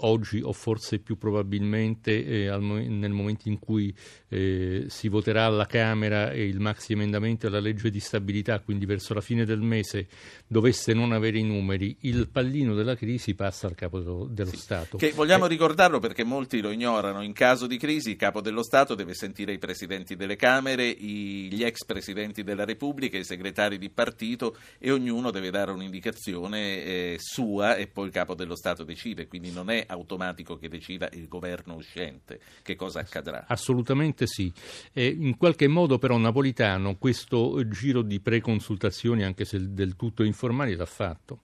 oggi o forse più probabilmente eh, al, nel momento in cui eh, si voterà alla Camera e il maxi emendamento alla legge di stabilità, quindi verso la fine del mese dovesse non avere i numeri, il pallino della crisi passa al capo dello, dello sì, Stato. Che vogliamo eh, ricordarlo perché molti lo ignorano, in caso di crisi il capo dello Stato deve sentire i presidenti delle Camere, i, gli ex presidenti della Repubblica, i segretari di partito e ognuno deve dare un'indicazione eh, sua e poi il capo dello Stato decide, quindi non è automatico che decida il governo uscente che cosa accadrà. Assolutamente sì. E in qualche modo però Napolitano questo giro di preconsultazioni, anche se del tutto informali, l'ha fatto.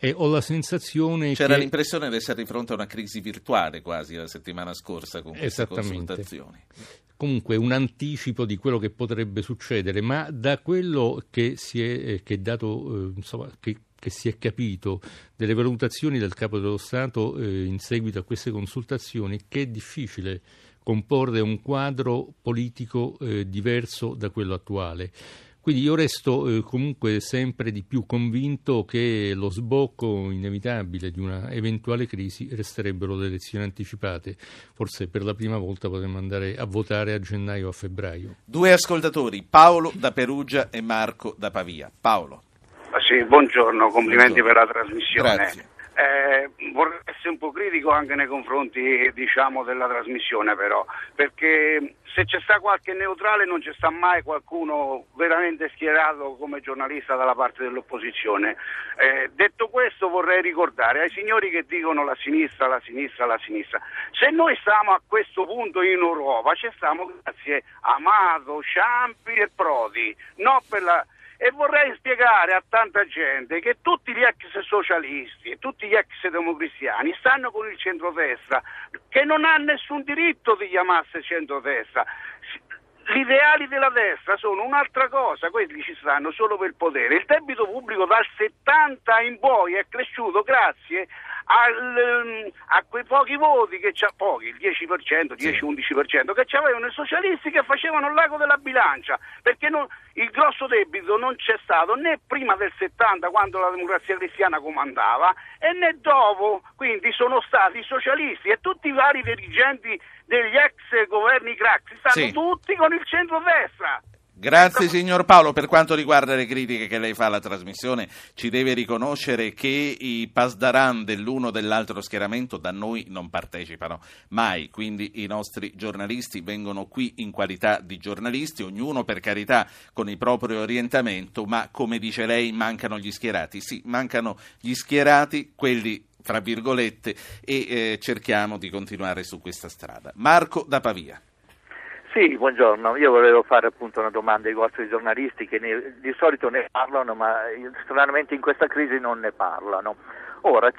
E ho la sensazione C'era che... l'impressione di essere di fronte a una crisi virtuale quasi la settimana scorsa con queste consultazioni. Comunque un anticipo di quello che potrebbe succedere, ma da quello che si è, eh, che dato, eh, insomma, che che si è capito delle valutazioni del Capo dello Stato eh, in seguito a queste consultazioni che è difficile comporre un quadro politico eh, diverso da quello attuale. Quindi io resto eh, comunque sempre di più convinto che lo sbocco inevitabile di una eventuale crisi resterebbero le elezioni anticipate. Forse per la prima volta potremmo andare a votare a gennaio o a febbraio. Due ascoltatori, Paolo da Perugia e Marco da Pavia. Paolo. Sì, buongiorno, complimenti buongiorno. per la trasmissione. Grazie. Eh, vorrei essere un po' critico anche nei confronti diciamo, della trasmissione però, perché se c'è sta qualche neutrale non c'è sta mai qualcuno veramente schierato come giornalista dalla parte dell'opposizione. Eh, detto questo vorrei ricordare ai signori che dicono la sinistra, la sinistra, la sinistra, se noi stiamo a questo punto in Europa ci stiamo grazie a Amato, Ciampi e Prodi, non per la e vorrei spiegare a tanta gente che tutti gli ex socialisti e tutti gli ex democristiani stanno con il centrodestra, che non ha nessun diritto di chiamarsi centrodestra. Gli ideali della destra sono un'altra cosa, quelli ci stanno solo per il potere. Il debito pubblico dal 70 in poi è cresciuto grazie al, ehm, a quei pochi voti che c'ha pochi, il 10%, 10-11% che avevano i socialisti che facevano il lago della bilancia, perché non, il grosso debito non c'è stato né prima del 70 quando la democrazia cristiana comandava e né dopo, quindi sono stati i socialisti e tutti i vari dirigenti degli ex governi Craxi stanno sì. tutti con il centro-destra. Grazie signor Paolo, per quanto riguarda le critiche che lei fa alla trasmissione ci deve riconoscere che i pasdaran dell'uno o dell'altro schieramento da noi non partecipano mai, quindi i nostri giornalisti vengono qui in qualità di giornalisti, ognuno per carità con il proprio orientamento, ma come dice lei mancano gli schierati, sì, mancano gli schierati, quelli fra virgolette, e eh, cerchiamo di continuare su questa strada. Marco da Pavia. Sì, buongiorno. Io volevo fare appunto una domanda ai vostri giornalisti che ne, di solito ne parlano, ma stranamente in questa crisi non ne parlano. Ora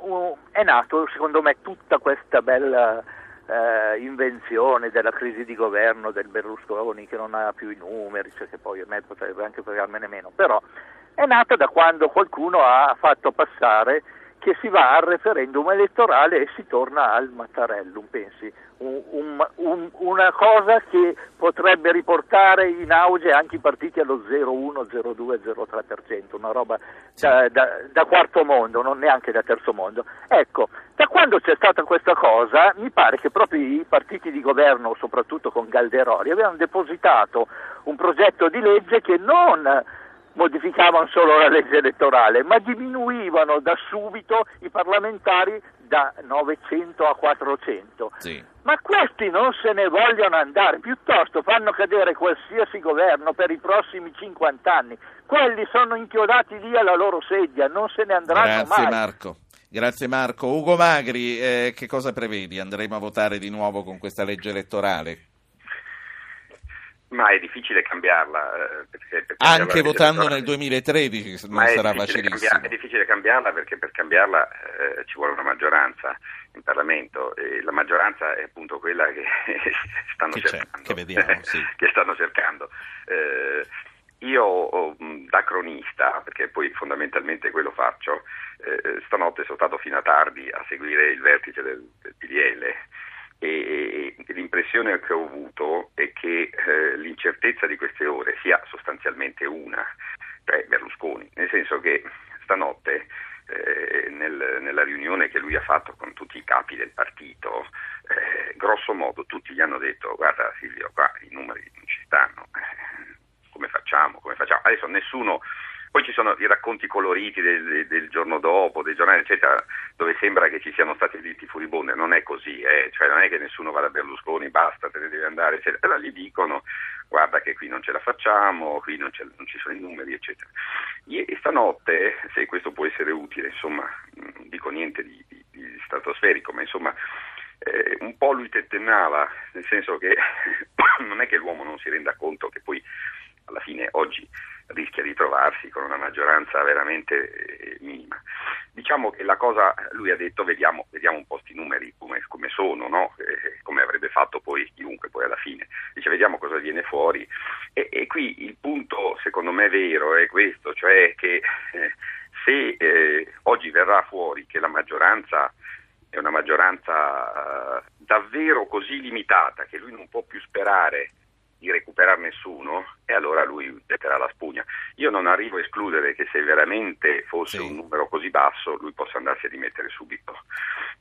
un, è nato secondo me tutta questa bella eh, invenzione della crisi di governo del Berlusconi che non ha più i numeri, cioè che poi a me potrebbe anche fregarmene meno, però è nata da quando qualcuno ha fatto passare che si va al referendum elettorale e si torna al Mattarellum, pensi, un, un, un, una cosa che potrebbe riportare in auge anche i partiti allo 0,1, 0,2, 0,3%, una roba da, da, da, quarto mondo, non neanche da terzo mondo. Ecco, da quando c'è stata questa cosa, mi pare che proprio i partiti di governo, soprattutto con Galderoli, avevano depositato un progetto di legge che non modificavano solo la legge elettorale, ma diminuivano da subito i parlamentari da 900 a 400. Sì. Ma questi non se ne vogliono andare, piuttosto fanno cadere qualsiasi governo per i prossimi 50 anni. Quelli sono inchiodati lì alla loro sedia, non se ne andranno Grazie, mai. Marco. Grazie Marco. Ugo Magri, eh, che cosa prevedi? Andremo a votare di nuovo con questa legge elettorale? Ma è difficile cambiarla. Eh, perché, perché Anche votando nel 2013 non sarà facilissimo. Cambiarla, è difficile cambiarla perché per cambiarla eh, ci vuole una maggioranza in Parlamento e la maggioranza è appunto quella che stanno che cercando. Che, vediamo, sì. che stanno cercando. Eh, io da cronista, perché poi fondamentalmente quello faccio, eh, stanotte sono stato fino a tardi a seguire il vertice del, del PDL e, e l'impressione che ho avuto è che eh, l'incertezza di queste ore sia sostanzialmente una, cioè Berlusconi, nel senso che stanotte eh, nel, nella riunione che lui ha fatto con tutti i capi del partito, eh, grosso modo tutti gli hanno detto guarda Silvio, qua i numeri non ci stanno, eh, come facciamo? Come facciamo? Adesso nessuno poi ci sono i racconti coloriti del, del, giorno dopo, dei giornali, eccetera, dove sembra che ci siano stati diritti furibonde. Non è così, eh? cioè non è che nessuno va da Berlusconi, basta, te ne devi andare, eccetera. Però gli dicono guarda che qui non ce la facciamo, qui non, non ci sono i numeri, eccetera. E stanotte, se questo può essere utile, insomma, non dico niente di, di, di stratosferico, ma insomma eh, un po' lui tentennava, nel senso che non è che l'uomo non si renda conto che poi alla fine oggi rischia di trovarsi con una maggioranza veramente eh, minima. Diciamo che la cosa, lui ha detto, vediamo, vediamo un po' questi numeri come, come sono, no? eh, come avrebbe fatto poi chiunque poi alla fine. Dice vediamo cosa viene fuori. E, e qui il punto secondo me vero è questo, cioè che eh, se eh, oggi verrà fuori che la maggioranza è una maggioranza eh, davvero così limitata che lui non può più sperare di recuperare nessuno e allora lui metterà la spugna. Io non arrivo a escludere che se veramente fosse sì. un numero così basso lui possa andarsi a dimettere subito.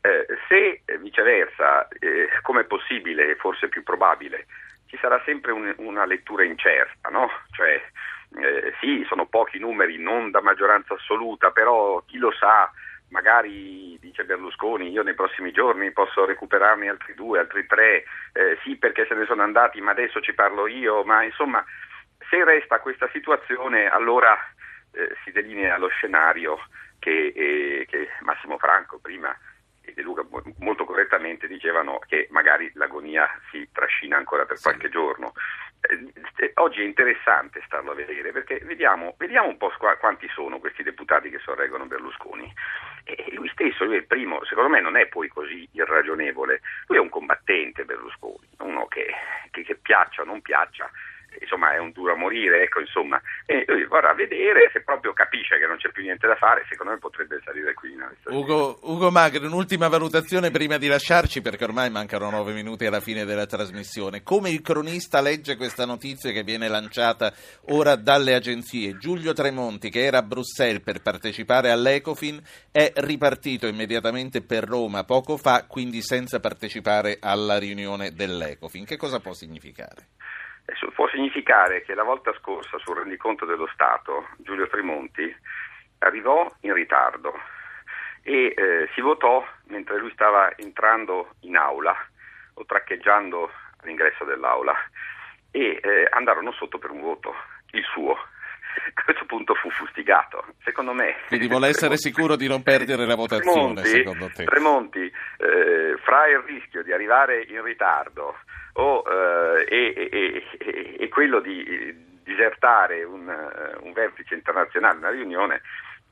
Eh, se eh, viceversa, eh, come è possibile, forse più probabile, ci sarà sempre un, una lettura incerta, no? Cioè, eh, sì, sono pochi numeri, non da maggioranza assoluta, però chi lo sa, magari dice Berlusconi io nei prossimi giorni posso recuperarne altri due, altri tre, eh, sì perché se ne sono andati ma adesso ci parlo io, ma insomma se resta questa situazione allora eh, si delinea lo scenario che, eh, che Massimo Franco prima e De Luca molto correttamente dicevano che magari l'agonia si trascina ancora per qualche giorno. Eh, eh, oggi è interessante starlo a vedere perché vediamo, vediamo un po' quanti sono questi deputati che sorreggono Berlusconi. E lui stesso, lui è il primo, secondo me non è poi così irragionevole, lui è un combattente Berlusconi, uno che, che, che piaccia o non piaccia, insomma è un duro a morire, ecco, insomma, e lui vorrà vedere se proprio capisce che non c'è più niente da fare, secondo me potrebbe salire qui. Ugo, Ugo Magri, un'ultima valutazione prima di lasciarci, perché ormai mancano nove minuti alla fine della trasmissione. Come il cronista legge questa notizia che viene lanciata ora dalle agenzie? Giulio Tremonti, che era a Bruxelles per partecipare all'Ecofin, è ripartito immediatamente per Roma poco fa, quindi senza partecipare alla riunione dell'Ecofin. Che cosa può significare? Può significare che la volta scorsa sul rendiconto dello Stato Giulio Tremonti arrivò in ritardo e eh, si votò mentre lui stava entrando in aula o traccheggiando all'ingresso dell'aula e eh, andarono sotto per un voto, il suo. A questo punto fu fustigato, secondo me. Quindi vuole essere Tremonti, sicuro di non perdere la votazione, Tremonti, secondo te? Tremonti, eh, fra il rischio di arrivare in ritardo o, eh, e, e, e, e, quello di disertare un, un, vertice internazionale, una riunione,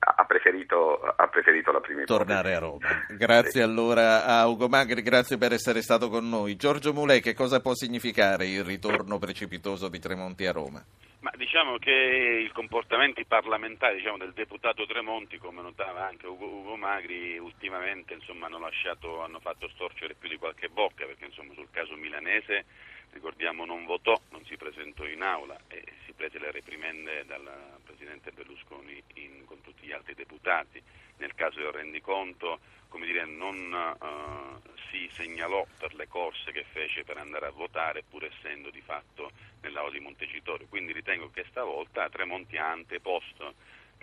ha preferito, ha preferito la prima ipotesi. Tornare a Roma. Grazie sì. allora a Ugo Magri, grazie per essere stato con noi. Giorgio Mulè, che cosa può significare il ritorno precipitoso di Tremonti a Roma? Ma diciamo che i comportamenti parlamentari diciamo, del deputato Tremonti, come notava anche Ugo, Ugo Magri, ultimamente insomma, hanno, lasciato, hanno, fatto storcere più di qualche bocca, perché insomma, sul caso milanese, ricordiamo, non votò, non si presentò in aula e si prese le reprimende dal Presidente Berlusconi in, con tutti gli altri deputati. Nel caso del rendiconto, dire, non uh, si segnalò per le corse che fece per andare a votare, pur essendo di fatto nell'aula di Montecitorio. Quindi ritengo che stavolta Tremonti ha anteposto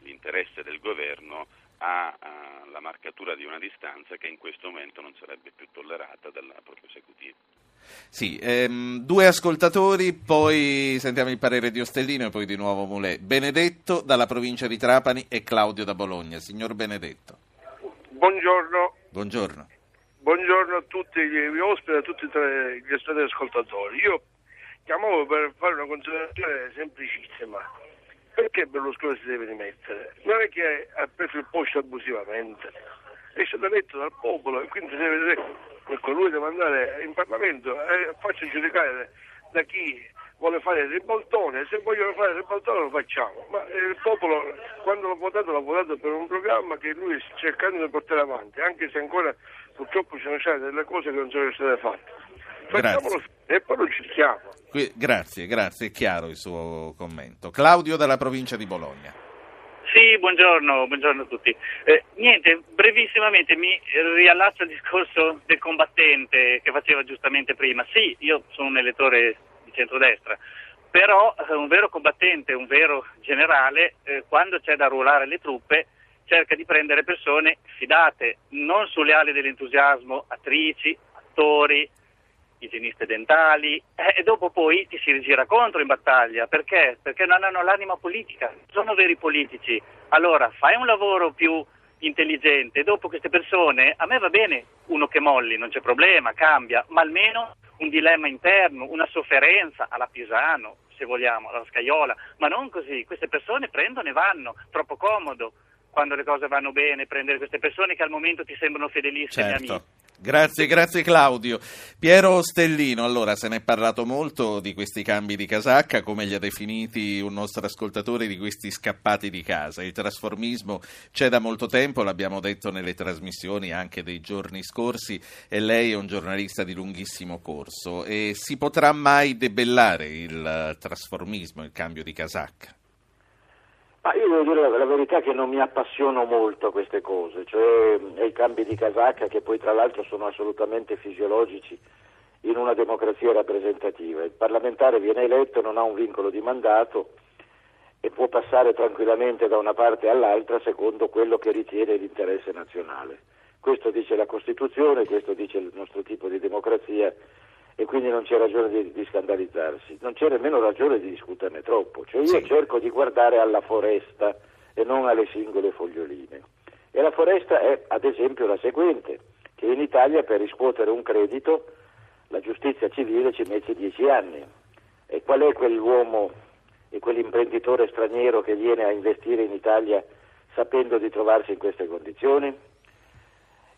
l'interesse del governo alla marcatura di una distanza che in questo momento non sarebbe più tollerata dal proprio esecutivo. Sì, ehm, due ascoltatori, poi sentiamo il parere di Ostellino e poi di nuovo Mulè. Benedetto dalla provincia di Trapani e Claudio da Bologna. Signor Benedetto. Buongiorno. Buongiorno. Buongiorno a tutti gli ospiti e a tutti gli ascoltatori. Io chiamavo per fare una considerazione semplicissima. Perché Berlusconi si deve rimettere? Non è che ha preso il posto abusivamente, è stato eletto dal popolo e quindi deve vedere, ecco, lui deve andare in Parlamento e farsi giudicare da chi vuole fare il ribaltone, se vogliono fare il ribaltone lo facciamo, ma il popolo quando l'ha votato l'ha votato per un programma che lui sta cercando di portare avanti, anche se ancora purtroppo ci sono state delle cose che non sono state fatte. Facciamolo e poi lo cerchiamo. Grazie, grazie, è chiaro il suo commento. Claudio dalla provincia di Bologna. Sì, buongiorno, buongiorno a tutti. Eh, niente, brevissimamente mi riallaccio al discorso del combattente che faceva giustamente prima. Sì, io sono un elettore di centrodestra, però eh, un vero combattente, un vero generale, eh, quando c'è da arruolare le truppe, cerca di prendere persone fidate, non sulle ali dell'entusiasmo, attrici, attori, igieniste dentali eh, e dopo poi ti si rigira contro in battaglia. Perché? Perché non hanno l'anima politica, sono veri politici. Allora fai un lavoro più intelligente, dopo queste persone, a me va bene uno che molli, non c'è problema, cambia, ma almeno un dilemma interno, una sofferenza alla Pisano, se vogliamo, alla Scaiola, ma non così, queste persone prendono e vanno, troppo comodo quando le cose vanno bene, prendere queste persone che al momento ti sembrano fedelissime certo. amiche. Grazie, grazie Claudio. Piero Stellino, allora se ne è parlato molto di questi cambi di casacca, come li ha definiti un nostro ascoltatore di questi scappati di casa. Il trasformismo c'è da molto tempo, l'abbiamo detto nelle trasmissioni anche dei giorni scorsi e lei è un giornalista di lunghissimo corso. E si potrà mai debellare il trasformismo, il cambio di casacca? Ma io devo dire la verità che non mi appassiono molto a queste cose, cioè ai cambi di casacca che poi tra l'altro sono assolutamente fisiologici in una democrazia rappresentativa. Il parlamentare viene eletto, non ha un vincolo di mandato e può passare tranquillamente da una parte all'altra secondo quello che ritiene l'interesse nazionale. Questo dice la Costituzione, questo dice il nostro tipo di democrazia e quindi non c'è ragione di, di, scandalizzarsi, non c'è nemmeno ragione di discuterne troppo, cioè io sì. cerco di guardare alla foresta e non alle singole foglioline. E la foresta è ad esempio la seguente, che in Italia per riscuotere un credito la giustizia civile ci mette dieci anni. E qual è quell'uomo e quell'imprenditore straniero che viene a investire in Italia sapendo di trovarsi in queste condizioni?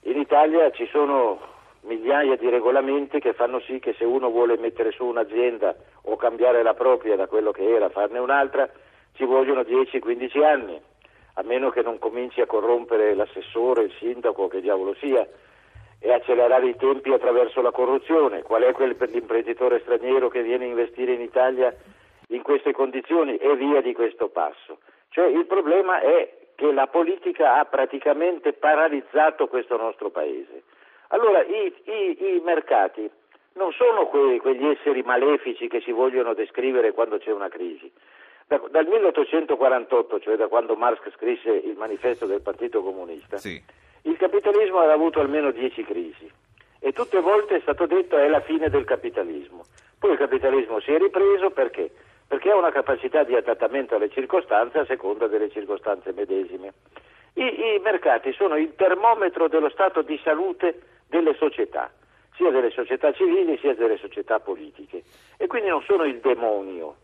In Italia ci sono migliaia di regolamenti che fanno sì che se uno vuole mettere su un'azienda o cambiare la propria da quello che era, farne un'altra, ci vogliono 10-15 anni, a meno che non cominci a corrompere l'assessore, il sindaco, che diavolo sia, e accelerare i tempi attraverso la corruzione. Qual è quel per l'imprenditore straniero che viene a investire in Italia in queste condizioni e via di questo passo? Cioè il problema è che la politica ha praticamente paralizzato questo nostro paese. Allora i, i, i mercati non sono que, quegli esseri malefici che si vogliono descrivere quando c'è una crisi. Da, dal 1848, cioè da quando Marx scrisse il manifesto del Partito Comunista, sì. il capitalismo aveva avuto almeno dieci crisi e tutte volte è stato detto è la fine del capitalismo. Poi il capitalismo si è ripreso perché? Perché ha una capacità di adattamento alle circostanze a seconda delle circostanze medesime. I, I, mercati sono il termometro dello stato di salute delle società, sia delle società civili sia delle società politiche, e quindi non sono il demonio.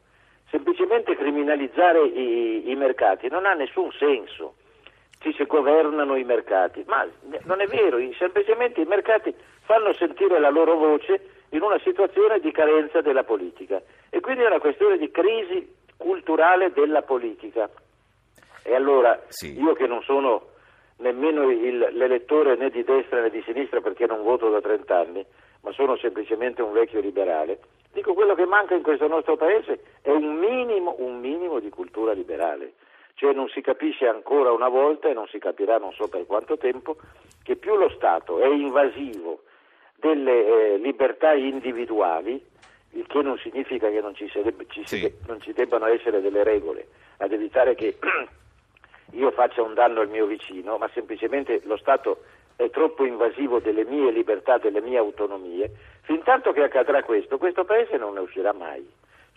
Semplicemente criminalizzare i, i mercati non ha nessun senso. Ci si governano i mercati, ma non è vero, semplicemente i mercati fanno sentire la loro voce in una situazione di carenza della politica e quindi è una questione di crisi culturale della politica. E allora sì. io che non sono nemmeno il, l'elettore né di destra né di sinistra perché non voto da 30 anni, ma sono semplicemente un vecchio liberale, dico quello che manca in questo nostro paese è un minimo, un minimo di cultura liberale. Cioè non si capisce ancora una volta e non si capirà non so per quanto tempo che più lo Stato è invasivo delle eh, libertà individuali, il che non significa che non ci, sarebbe, ci, sì. non ci debbano essere delle regole, ad evitare che io faccia un danno al mio vicino, ma semplicemente lo Stato è troppo invasivo delle mie libertà, delle mie autonomie, fin tanto che accadrà questo, questo Paese non ne uscirà mai.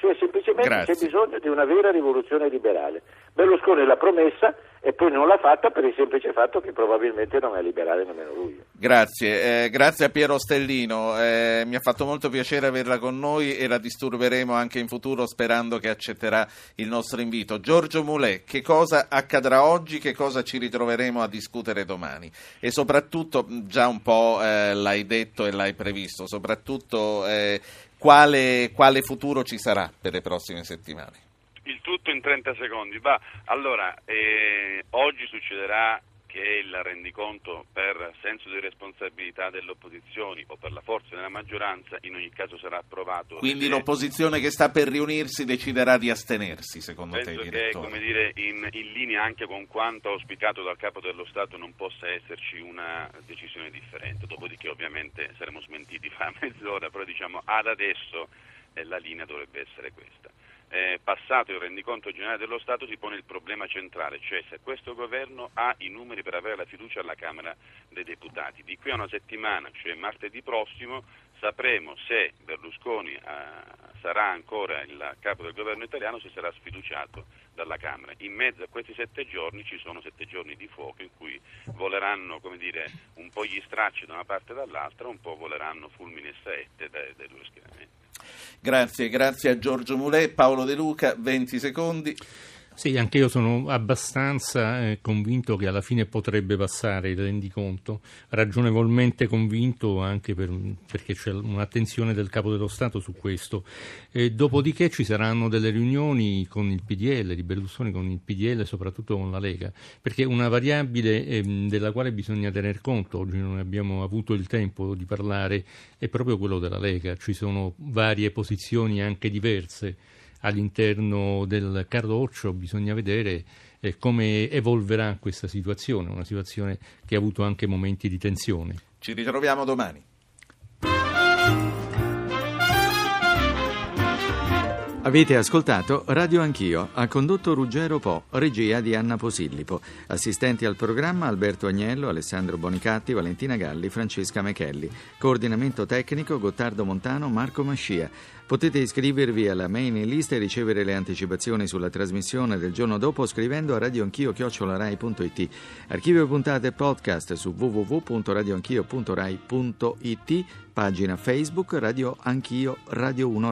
Cioè semplicemente Grazie. c'è bisogno di una vera rivoluzione liberale. Berlusconi l'ha promessa e poi non l'ha fatta per il semplice fatto che probabilmente non è liberale nemmeno lui. Grazie, eh, grazie a Piero Stellino, eh, mi ha fatto molto piacere averla con noi e la disturberemo anche in futuro sperando che accetterà il nostro invito. Giorgio Mulè, che cosa accadrà oggi, che cosa ci ritroveremo a discutere domani? E soprattutto, già un po' eh, l'hai detto e l'hai previsto, soprattutto eh, quale, quale futuro ci sarà per le prossime settimane? Il tutto in 30 secondi. Bah, allora, eh, oggi succederà che il rendiconto per senso di responsabilità delle opposizioni o per la forza della maggioranza in ogni caso sarà approvato. Quindi l'opposizione che sta per riunirsi deciderà di astenersi, secondo Penso te, che direttore? come dire, in, in linea anche con quanto auspicato dal Capo dello Stato non possa esserci una decisione differente, dopodiché ovviamente saremo smentiti fra mezz'ora, però diciamo ad adesso eh, la linea dovrebbe essere questa. Eh, passato il rendiconto generale dello Stato si pone il problema centrale, cioè se questo governo ha i numeri per avere la fiducia alla Camera dei Deputati. Di qui a una settimana, cioè martedì prossimo, sapremo se Berlusconi eh, sarà ancora il capo del governo italiano, se sarà sfiduciato dalla Camera. In mezzo a questi sette giorni ci sono sette giorni di fuoco in cui voleranno dire, un po' gli stracci da una parte e dall'altra, un po' voleranno fulmini e saette dai, dai due schieramenti. Grazie, grazie a Giorgio Mulè. Paolo De Luca, 20 secondi. Sì, anche io sono abbastanza eh, convinto che alla fine potrebbe passare il rendiconto, ragionevolmente convinto anche per, perché c'è un'attenzione del Capo dello Stato su questo. E dopodiché ci saranno delle riunioni con il PDL, di Berlusconi con il PDL e soprattutto con la Lega, perché una variabile eh, della quale bisogna tener conto, oggi non abbiamo avuto il tempo di parlare, è proprio quello della Lega. Ci sono varie posizioni anche diverse all'interno del carro orcio bisogna vedere eh, come evolverà questa situazione, una situazione che ha avuto anche momenti di tensione. Ci ritroviamo domani. Avete ascoltato Radio Anch'io, ha condotto Ruggero Po, regia di Anna Posillipo, assistenti al programma Alberto Agnello, Alessandro Bonicatti, Valentina Galli, Francesca Mechelli, coordinamento tecnico Gottardo Montano, Marco Mascia. Potete iscrivervi alla mailing list e ricevere le anticipazioni sulla trasmissione del giorno dopo scrivendo a radioanchio.rai.it. Archivio puntate e podcast su www.radioanchio.rai.it, pagina Facebook Radio Anch'io Radio 1